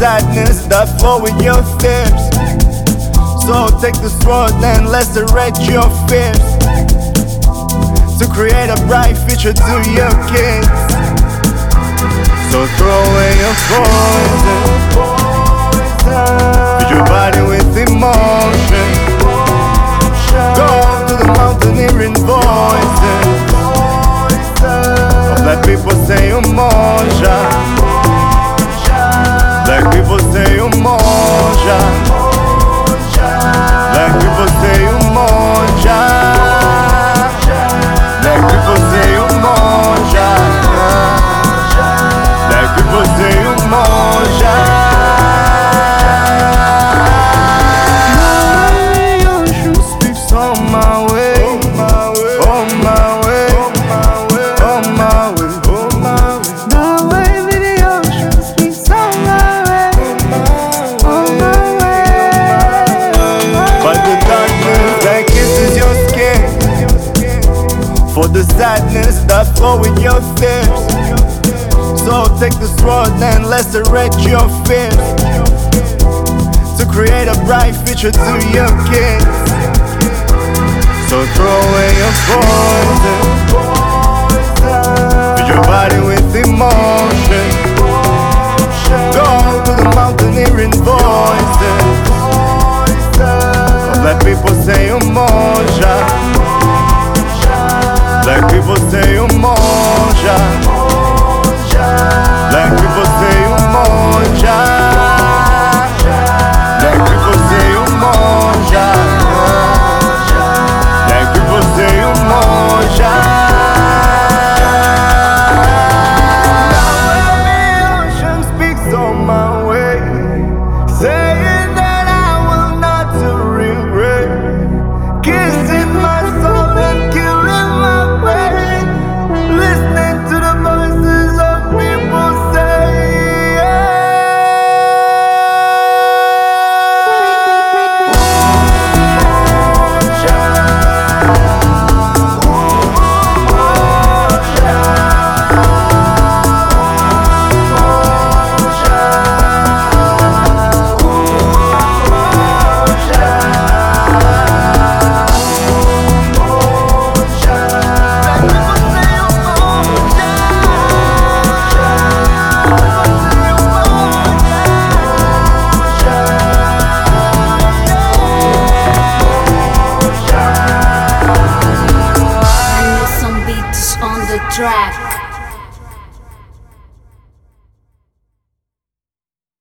sadness that flow your tears So take the sword and lacerate your fears To create a bright future to your kids. So throw away your poison that flow in your tears So take the sword and lacerate your fears. To create a bright future to your kids. So throw away your poison Leque você e o monja. Leque você e o monja. Leque você e o monja. Leque você e o monja. Now I'm here, I shouldn't speak so much the track.